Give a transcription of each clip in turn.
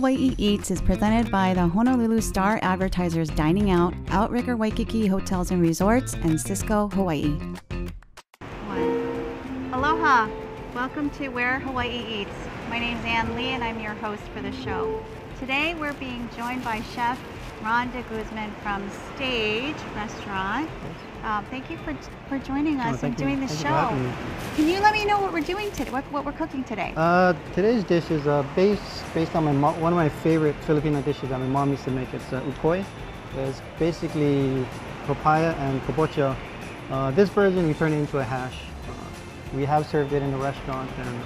Hawaii Eats is presented by the Honolulu Star Advertisers Dining Out, Outrigger Waikiki Hotels and Resorts, and Sysco Hawaii. Aloha! Welcome to Where Hawaii Eats. My name is Ann Lee and I'm your host for the show. Today we're being joined by Chef Ron de Guzman from Stage Restaurant. Uh, thank you for, for joining us Oh, and thank you. doing the Thank you show. me. Can you let me know what we're doing today? What, what we're cooking today? Uh, today's dish is uh, based based on my mo- one of my favorite Filipino dishes that my mom used to make. It's uh, ukoy. It's basically papaya and kabocha. Uh, this version we turn it into a hash. Uh, we have served it in the restaurant, and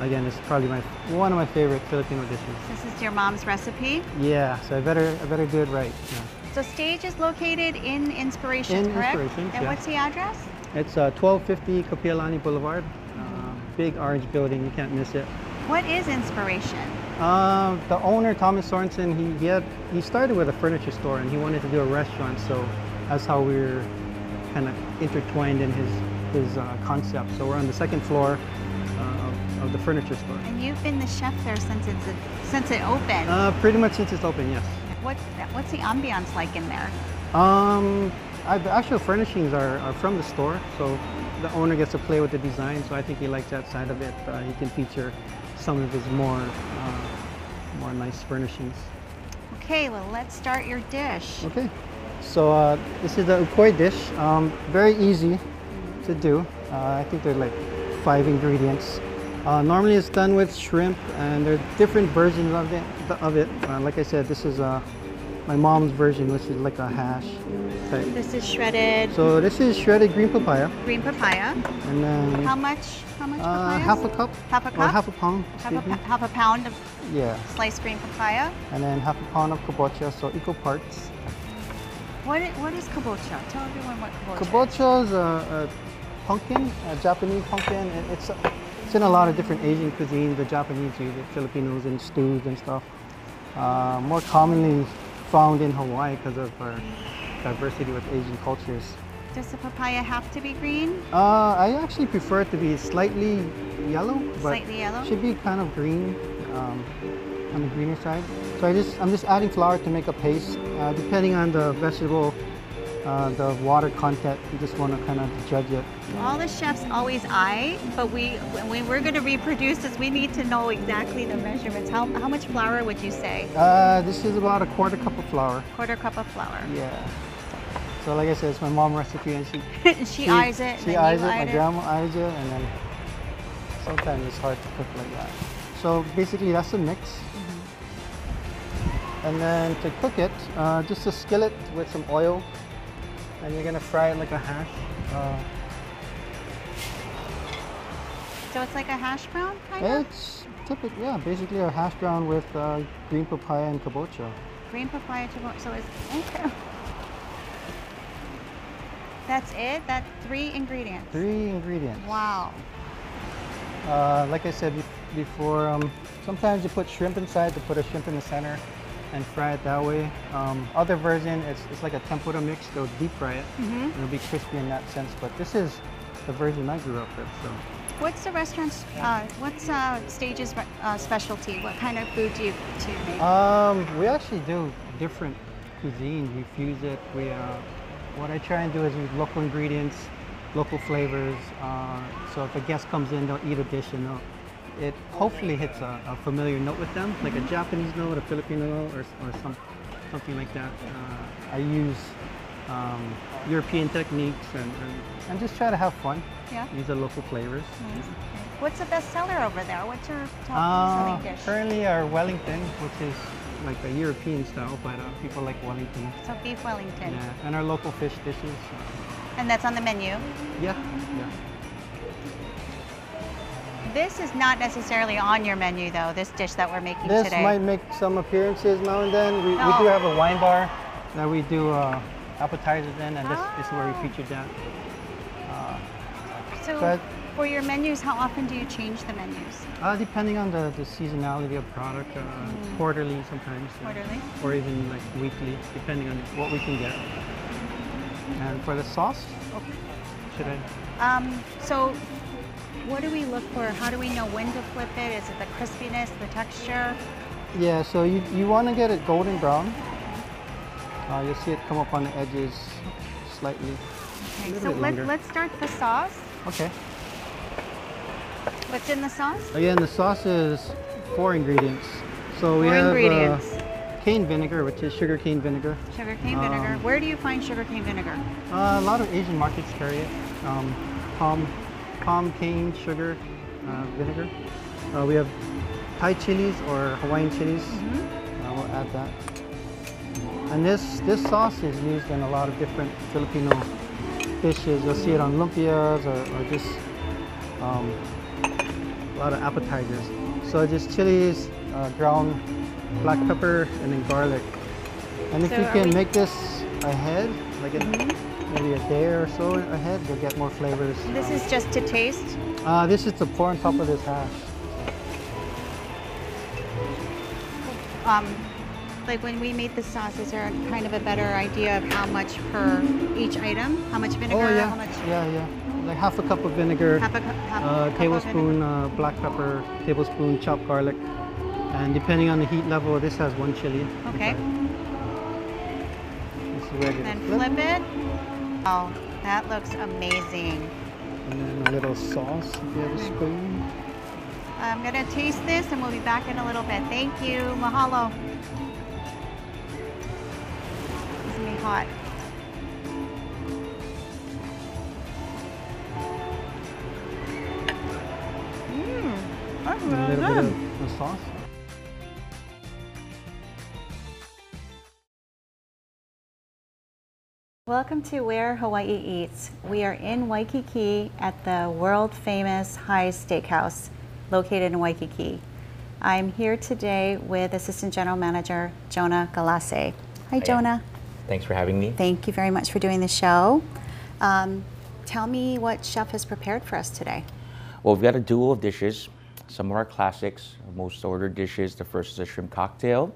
again, it's probably my one of my favorite Filipino dishes. This is your mom's recipe. Yeah, so I better I better do it right. Yeah. So Stage is located in Inspiration, In correct? Inspirations, and yeah. what's the address? It's uh, 1250 Kapiolani Boulevard. Uh, big orange building, you can't miss it. What is Inspiration? Uh, the owner, Thomas Sorensen, he, he had he started with a furniture store and he wanted to do a restaurant, so that's how we are kind of intertwined in his his uh, concept. So we're on the second floor of, the furniture store. And you've been the chef there since it's since it opened. Uh, pretty much since it's open, yes. What what's the ambiance like in there? Um, I, the actual furnishings are, are from the store, so the owner gets to play with the design. So I think he likes that side of it. Uh, he can feature some of his more uh, more nice furnishings. Okay, well let's start your dish. Okay, so uh, this is the ukoy dish. Um, very easy to do. Uh, I think there are like five ingredients. Uh, normally it's done with shrimp, and there are different versions of it. Of it. Uh, like I said, this is uh, my mom's version, which is like a hash type. This is shredded So this is shredded green papaya, green papaya. and then How much? How much uh, papaya? half a cup, Half a cup. or half a pound, half, a, half a pound of Yeah, sliced green papaya. and then half a pound of kabocha, so equal parts. What what is kabocha? Tell everyone what kabocha. is. Kabocha is a, a pumpkin, a Japanese pumpkin. and It's it's in a lot of different Asian cuisines. The Japanese use it, Filipinos in stews and stuff. Uh, more commonly found in Hawaii because of our diversity with Asian cultures. Does the papaya have to be green? Uh, I actually prefer it to be slightly yellow, but Slightly yellow? should be kind of green um, on the greener side. So I just I'm just adding flour to make a paste. Uh, depending on the vegetable, uh, the water content, you just want to kind of judge it. All the chefs always eye, but we when we- we're going to reproduce this, we need to know exactly the measurements. How, how much flour would you say? Uh, this is about a quarter cup of flour. Quarter cup of flour. Yeah. So like I said, it's my mom recipe, and she she, eyes it. She eyes it. My grandma eyes it, and then sometimes it's hard to cook like that. So basically, that's the mix. Mm-hmm. And then to cook it, uh, just a skillet with some oil, and you're gonna fry it like a hash. Uh, So it's like a hash brown, kind of. it's typical, yeah, basically a hash brown with uh, green papaya and kabocha. Green papaya to So it's okay. That's it. That's three ingredients. Three ingredients. Wow. Uh, like I said bef- before, um, sometimes you put shrimp inside to put a shrimp in the center and fry it that way. Um, other version, it's, it's like a tempura mix. They'll deep fry it. Mhm. It'll be crispy in that sense. But this is the version I grew up with. So What's the restaurant's? Uh, what's uh, Stage's uh, specialty? What kind of food do you do you make? um, we actually do different cuisines. We fuse it. We uh, what I try and do is use local ingredients, local flavors. Uh, so if a guest comes in, they'll eat a dish and they'll it hopefully hits a, a familiar note with them, like a Japanese note, a Filipino note, or, or some, something like that. Uh, I use um, European techniques and, and, and just try to have fun. yeah. Use the local flavors. Nice. What's the best seller over there? What's your top Uh, selling dish? currently, our Wellington, which is like a European style, but uh, people like Wellington. So beef Wellington, Yeah, and our local fish dishes. and that's on the menu. Yeah, This is not necessarily on your menu though. This dish that we're making This today. This might make some appearances now and then. We, we Oh. do have a wine bar that we do uh, appetizers in, and this, this is where Oh. we featured that. Uh, so but- for your menus, how often do you change the menus? uh, depending on the, the seasonality of product, uh, quarterly sometimes. uh, Quarterly? Or even like weekly, depending on what we can get. And for the sauce, oh, should I? Um, so what do we look for? How do we know when to flip it? Is it the crispiness, the texture? Yeah, so you, you want to get it golden brown. Uh, you'll see it come up on the edges slightly. Okay, so let, let's start the sauce. Okay. What's in the sauce? Oh yeah, and the sauce is four ingredients. So we Four have ingredients. Uh, cane vinegar, which is sugar cane vinegar. Sugar cane vinegar. um, Where do you find sugar cane vinegar? Uh, a lot of Asian markets carry it. Um, palm, palm cane sugar uh, vinegar. Uh, we have Thai chilies or Hawaiian chilies. Mm-hmm. Uh, we'll add that. And this this sauce is used in a lot of different Filipino dishes. You'll see it on lumpias or, or just um, a lot of appetizers. So just chilies, uh, ground black pepper, and then garlic. And if So you can we- make this ahead, like a, Mm-hmm. Maybe a day or so ahead, you'll get more flavors. This is just to taste. uh, this is to pour on top of this hash. Um, like when we made the sauce, is there kind of a better idea of how much per each item? How much vinegar? oh yeah, How much? yeah, yeah. Like half a cup of vinegar. Half a, half uh, cup tablespoon vinegar. uh, black pepper, tablespoon chopped garlic, and depending on the heat level, this has one chili. Okay. This is ready to Then flip it. Oh, that looks amazing. And then a little sauce if you have a mm-hmm. spoon. I'm gonna taste this and we'll be back in a little bit. Thank you. Mahalo. It's gonna be hot. Mmm, that's And a really little good. bit of, of sauce. Welcome to Where Hawaii Eats. We are in Waikiki at the world famous Hy's Steakhouse located in Waikiki. I'm here today with Assistant General Manager Jonah Galassi. Hi, Jonah. Thanks for having me. Thank you very much for doing the show. Um, tell me what Chef has prepared for us today. Well, we've got a duo of dishes. Some of our classics, most ordered dishes. The first is a shrimp cocktail,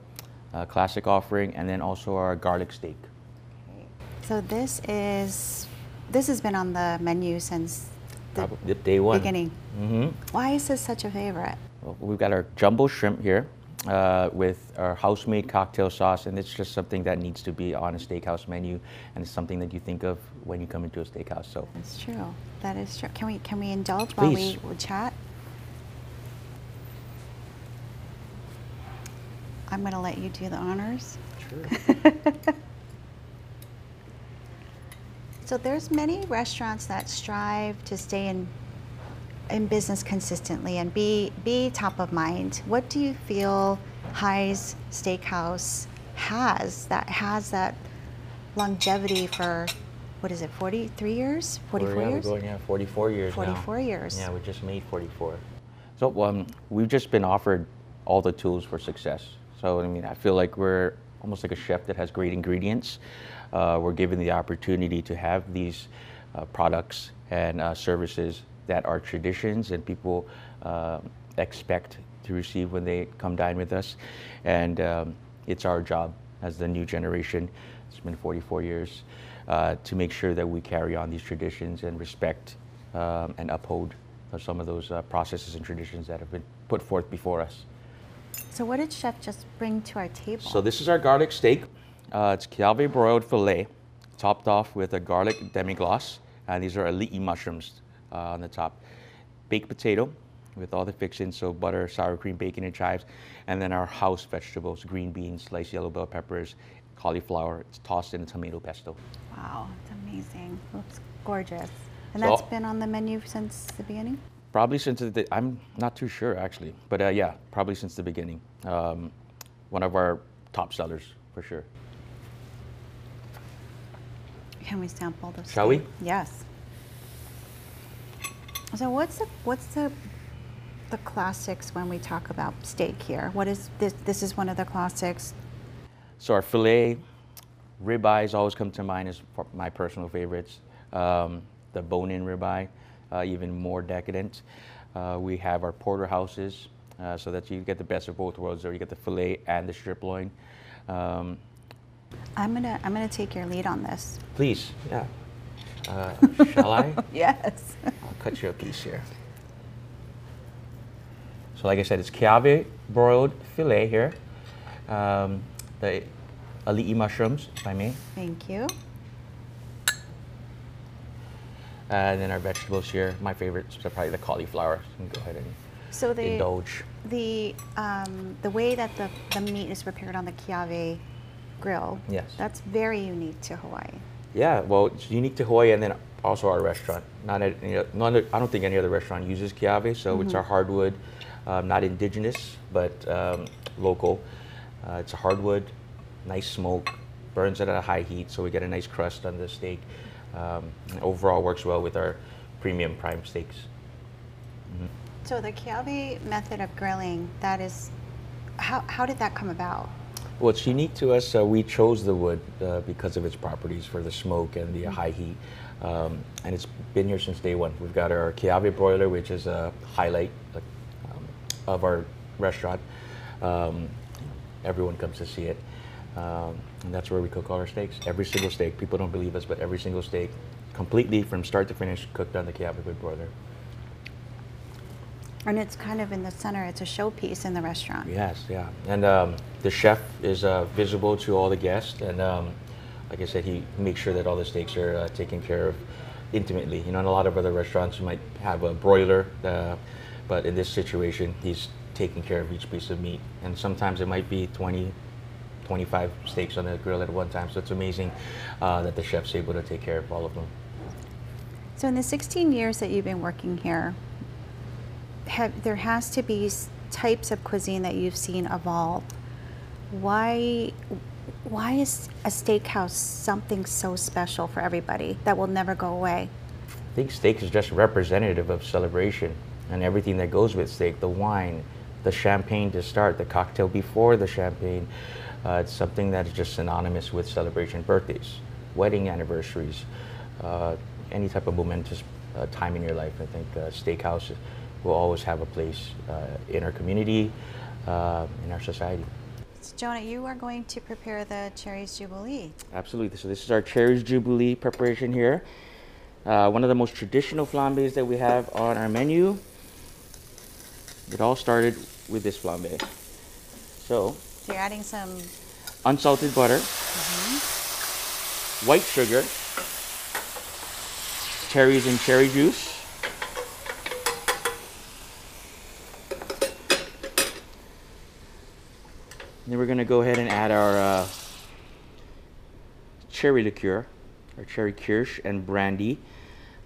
a classic offering, and then also our garlic steak. So this is this has been on the menu since the Probably day one. beginning. hmm Why is this such a favorite? Well, we've got our jumbo shrimp here uh, with our house-made cocktail sauce, and it's just something that needs to be on a steakhouse menu, and it's something that you think of when you come into a steakhouse. So That's true. That is true. Can we can we indulge while Please. we we chat? I'm going to let you do the honors. Sure. So there's many restaurants that strive to stay in in business consistently and be be top of mind. What do you feel Hy's Steakhouse has that has that longevity for what is it 43 years 44 We're, yeah, years We're going, yeah, 44 years now. 44 years Yeah, we just made 44. So um, we've just been offered all the tools for success. So I mean, I feel like we're almost like a chef that has great ingredients. Uh, we're given the opportunity to have these uh, products and uh, services that are traditions and people uh, expect to receive when they come dine with us. And um, it's our job as the new generation. It's been 44 years uh, to make sure that we carry on these traditions and respect um, and uphold some of those uh, processes and traditions that have been put forth before us. so what did chef just bring to our table So this is our garlic steak. Uh, it's Kiawe broiled filet, topped off with a garlic demi-glace, and these are ali'i mushrooms uh, on the top. Baked potato with all the fixings, so butter, sour cream, bacon, and chives, and then our house vegetables, green beans, sliced yellow bell peppers, cauliflower. It's tossed in a tomato pesto. wow it's amazing looks gorgeous and So- that's been on the menu since the beginning Probably since the, I'm not too sure actually, but uh, yeah, probably since the beginning. Um, one of our top sellers for sure. Can we sample this? Shall we? Yes. So what's the what's the the classics when we talk about steak here? What is this? This is one of the classics. So our filet, ribeyes always come to mind as my personal favorites. Um, the bone-in ribeye, uh, even more decadent. Uh, we have our porterhouses, uh, so that you get the best of both worlds. There, you get the filet and the strip loin. Um, I'm gonna I'm gonna take your lead on this. please, yeah. Uh, shall I? Yes. I'll cut you a piece here. So like I said, it's Kiawe broiled filet here. um, the ali'i mushrooms, if I may. Thank you. And then our vegetables here, my favorites are probably the cauliflower. You can go ahead and So the indulge. the um, the way that the, the meat is prepared on the Kiawe grill. Yes. That's very unique to Hawaii. Yeah, well, it's unique to Hawaii and then also our restaurant. Not any, none, of- I don't think any other restaurant uses kiawe, so it's our hardwood, um, not indigenous, but um, local. Uh, it's a hardwood, nice smoke, burns it at a high heat, so we get a nice crust on the steak. Um, and overall works well with our premium prime steaks. So the Kiawe method of grilling, that is, how, how did that come about? Well, it's unique to us. Uh, we chose the wood uh, because of its properties for the smoke and the high heat. Um, and it's been here since day one. We've got our Kiawe broiler, which is a highlight uh, um, of our restaurant. Um, everyone comes to see it. Um, and that's where we cook all our steaks. Every single steak. People don't believe us, but every single steak, completely from start to finish, cooked on the wood broiler. And it's kind of in the center, it's a showpiece in the restaurant. Yes, yeah. And um, the chef is uh, visible to all the guests, and um, like I said, he makes sure that all the steaks are uh, taken care of intimately. You know, in a lot of other restaurants, you might have a broiler, uh, but in this situation, he's taking care of each piece of meat. And sometimes it might be 20, 25 steaks on the grill at one time. So it's amazing uh, that the chef's able to take care of all of them. So in the 16 years that you've been working here, have, there has to be types of cuisine that you've seen evolve. Why, why is a steakhouse something so special for everybody that will never go away? I think steak is just representative of celebration and everything that goes with steak the wine, the champagne to start, the cocktail before the champagne. Uh, it's something that is just synonymous with celebration birthdays, wedding anniversaries, uh, any type of momentous uh, time in your life. I think uh, steakhouse will always have a place uh, in our community, uh, in our society. So Jonah, you are going to prepare the Cherries Jubilee. Absolutely. So this is our Cherries Jubilee preparation here. Uh, one of the most traditional flambés that we have on our menu. It all started with this flambe. So So you're adding some, unsalted butter, white sugar, cherries and cherry juice. We're gonna go ahead and add our uh, cherry liqueur, our cherry kirsch and brandy.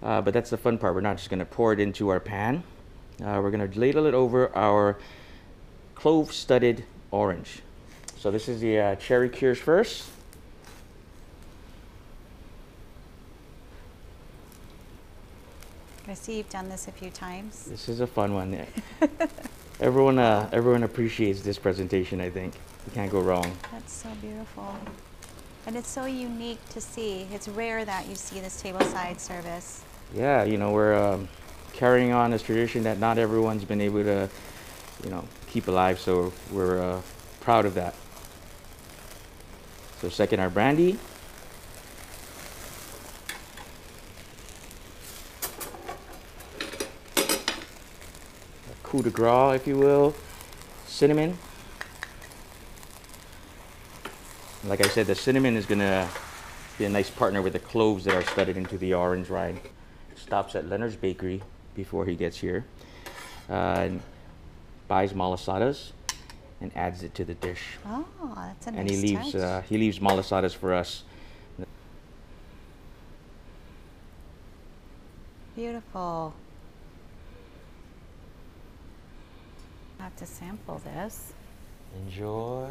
Uh, but that's the fun part. We're not just gonna pour it into our pan. Uh, we're gonna ladle it over our clove-studded orange. So this is the uh, cherry kirsch first. I see you've done this a few times. This is a fun one. everyone, uh, everyone appreciates this presentation. I think you can't go wrong. That's so beautiful. And it's so unique to see. It's rare that you see this tableside service. Yeah, you know we're um, carrying on this tradition that not everyone's been able to, you know, keep alive. So we're uh, proud of that. So second, our brandy. A coup de grace, if you will. Cinnamon. Like I said, the cinnamon is gonna be a nice partner with the cloves that are studded into the orange rind. Stops at Leonard's Bakery before he gets here. Uh, and buys malasadas and adds it to the dish. Oh, that's a nice and he leaves uh, he leaves malasadas for us. Beautiful. I have to sample this. Enjoy.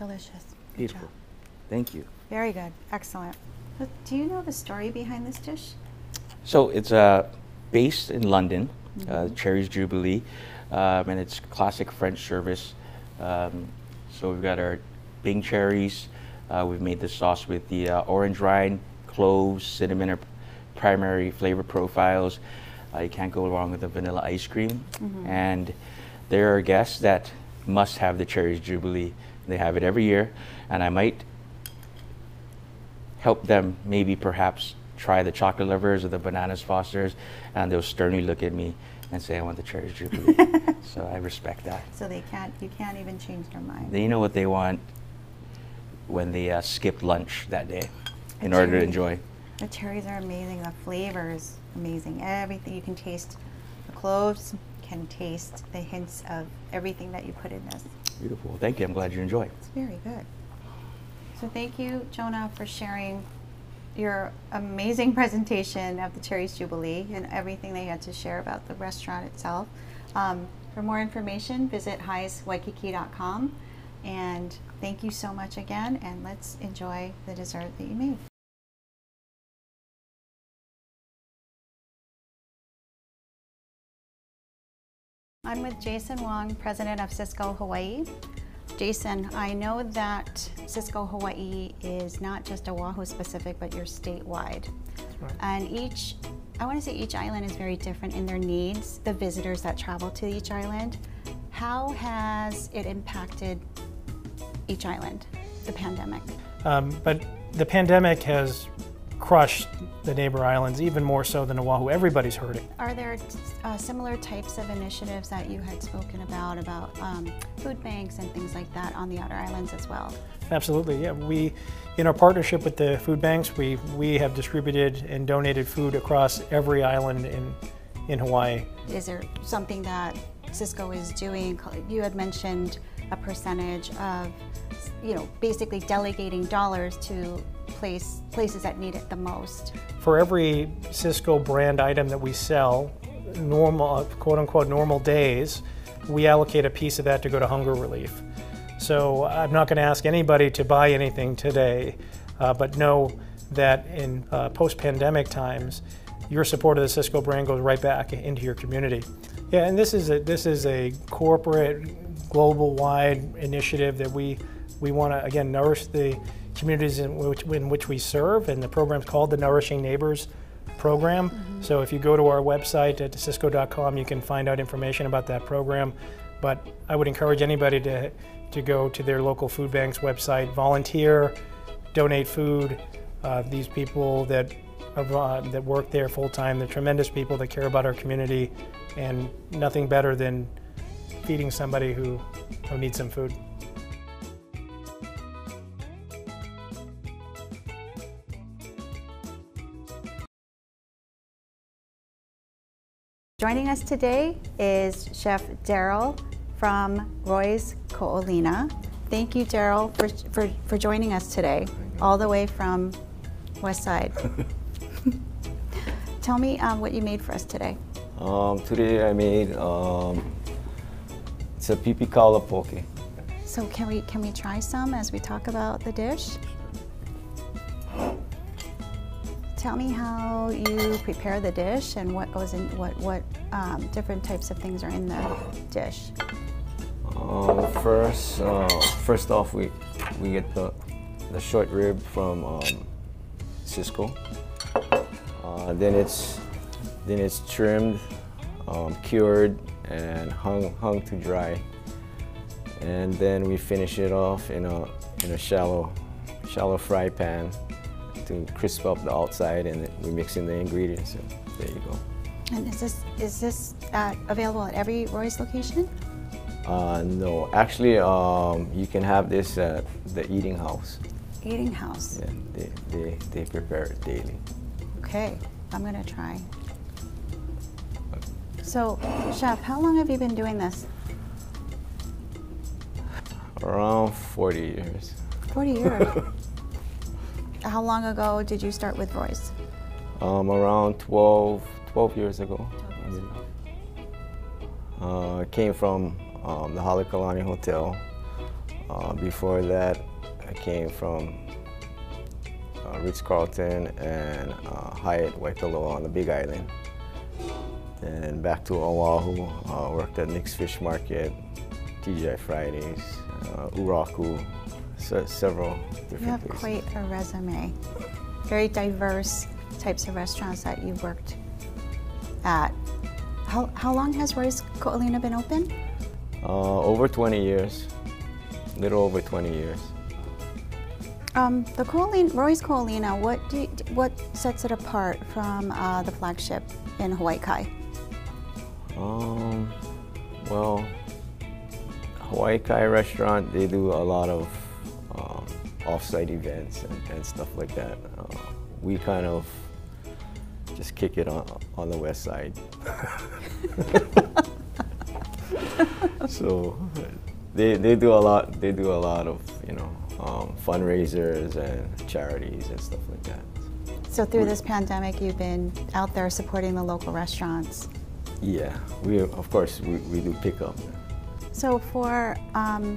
Delicious. Good Beautiful. job. Thank you. Very good. Excellent. Do you know the story behind this dish? So it's uh, based in London, uh, Cherries Jubilee, um, and it's classic French service. Um, so we've got our Bing cherries. Uh, we've made the sauce with the uh, orange rind, cloves, cinnamon are primary flavor profiles. Uh, you can't go wrong with the vanilla ice cream. And there are guests that must have the Cherries Jubilee. They have it every year, and I might help them maybe perhaps try the chocolate lovers or the bananas fosters, and they'll sternly look at me and say, "I want the cherry jubilee." so I respect that. So they can't, you can't even change their mind. They know what they want when they uh, skipped lunch that day in The order to enjoy. The cherries are amazing. The flavors amazing. Everything you can taste. The cloves can taste the hints of everything that you put in this. Beautiful. Thank you. I'm glad you enjoy. It's very good. So thank you, Jonah, for sharing your amazing presentation of the Cherries Jubilee and everything they had to share about the restaurant itself. Um, for more information, visit hyswaikiki.com. And thank you so much again, and let's enjoy the dessert that you made. I'm with Jason Wong, president of Sysco Hawaii. Jason, I know that Sysco Hawaii is not just Oahu specific, but you're statewide. right. And each, I want to say each island is very different in their needs, the visitors that travel to each island. How has it impacted each island, the pandemic? Um, but the pandemic has crushed the neighbor islands even more so than Oahu. Everybody's hurting. Are there uh, similar types of initiatives that you had spoken about, about um, food banks and things like that on the outer islands as well? Absolutely, yeah. We, in our partnership with the food banks, we we have distributed and donated food across every island in in Hawaii. Is there something that Sysco is doing? You had mentioned a percentage of, you know, basically delegating dollars to place places that need it the most. For every Sysco brand item that we sell, normal quote unquote normal days, we allocate a piece of that to go to hunger relief. So I'm not going to ask anybody to buy anything today, uh, but know that in uh, post-pandemic times, your support of the Sysco brand goes right back into your community. Yeah, and this is a this is a corporate, global-wide initiative that we we want to again nourish the communities in which, in which we serve, and the program's called the Nourishing Neighbors program. So if you go to our website at sysco.com, you can find out information about that program. But I would encourage anybody to to go to their local food bank's website, volunteer, donate food. Uh, these people that uh, that work there full time, they're tremendous people that care about our community, and nothing better than feeding somebody who, who needs some food. Joining us today is Chef Daryl from Roy's Ko'olina. Thank you, Daryl, for, for, for joining us today, all the way from West Side. Tell me um, what you made for us today. Um, today I made um, it's a pipi kaula poke. So can we can we try some as we talk about the dish? Tell me how you prepare the dish and what goes in what what um, different types of things are in the dish. Um, first, uh, first off, we we get the the short rib from um, Sysco. Uh, then it's then it's trimmed, um, cured, and hung hung to dry. And then we finish it off in a in a shallow shallow fry pan to crisp up the outside, and we mix in the ingredients. And there you go. And is this is this uh, available at every Roy's location? Uh, no, actually, um, you can have this at the eating house. Eating house. Yeah, they, they, they prepare it daily. Okay, I'm gonna try. So, chef, how long have you been doing this? Around 40 years. 40 years. how long ago did you start with Roy's? Um, around 12, 12 years ago. Uh, came from um, the Halekulani Hotel. Uh, before that, I came from uh, Ritz Carlton and uh, Hyatt Waikoloa on the Big Island. Then back to Oahu, uh, worked at Nick's Fish Market, TGI Fridays, uh, Uraku, se- several different You have places. quite a resume. Very diverse types of restaurants that you've worked at. How, how long has Roy's Ko'olina been open? Uh, over 20 years, little over 20 years. Um, the Ko'olina, Roy's Ko'olina, what, do what sets it apart from uh, the flagship in Hawaii Kai? Um, well, Hawaii Kai restaurant, they do a lot of um, off-site events and, and, stuff like that. Uh, we kind of just kick it on, on the west side. so they, they do a lot, they do a lot of, you know, um, fundraisers and charities and stuff like that. So through this pandemic, you've been out there supporting the local restaurants. Yeah, we of course we, we do pick up. So for um,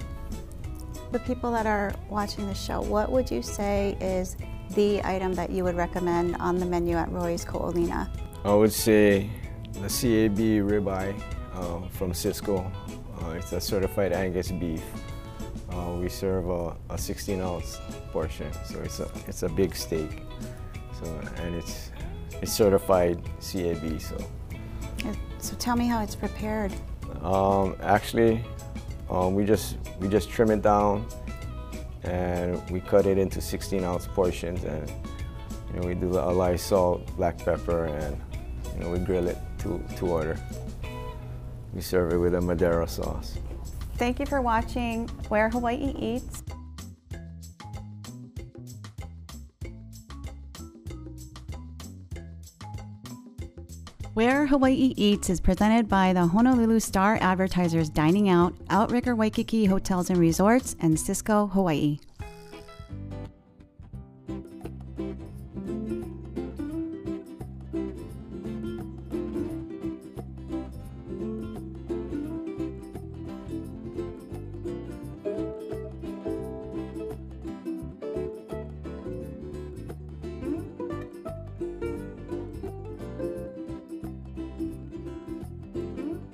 the people that are watching the show, what would you say is the item that you would recommend on the menu at Roy's Ko'olina? I would say the CAB ribeye uh, from Sysco. Uh, it's a certified Angus beef. Uh, we serve a, a 16 ounce portion, so it's a it's a big steak. So and it's it's certified CAB. So. So tell me how it's prepared. Um, actually, um, we just we just trim it down, and we cut it into 16 ounce portions, and you know we do a light salt, black pepper, and you know we grill it to to order. We serve it with a Madeira sauce. Thank you for watching Where Hawaii Eats. Where Hawaii Eats is presented by the Honolulu Star Advertisers Dining Out, Outrigger Waikiki Hotels and Resorts, and Sysco Hawaii.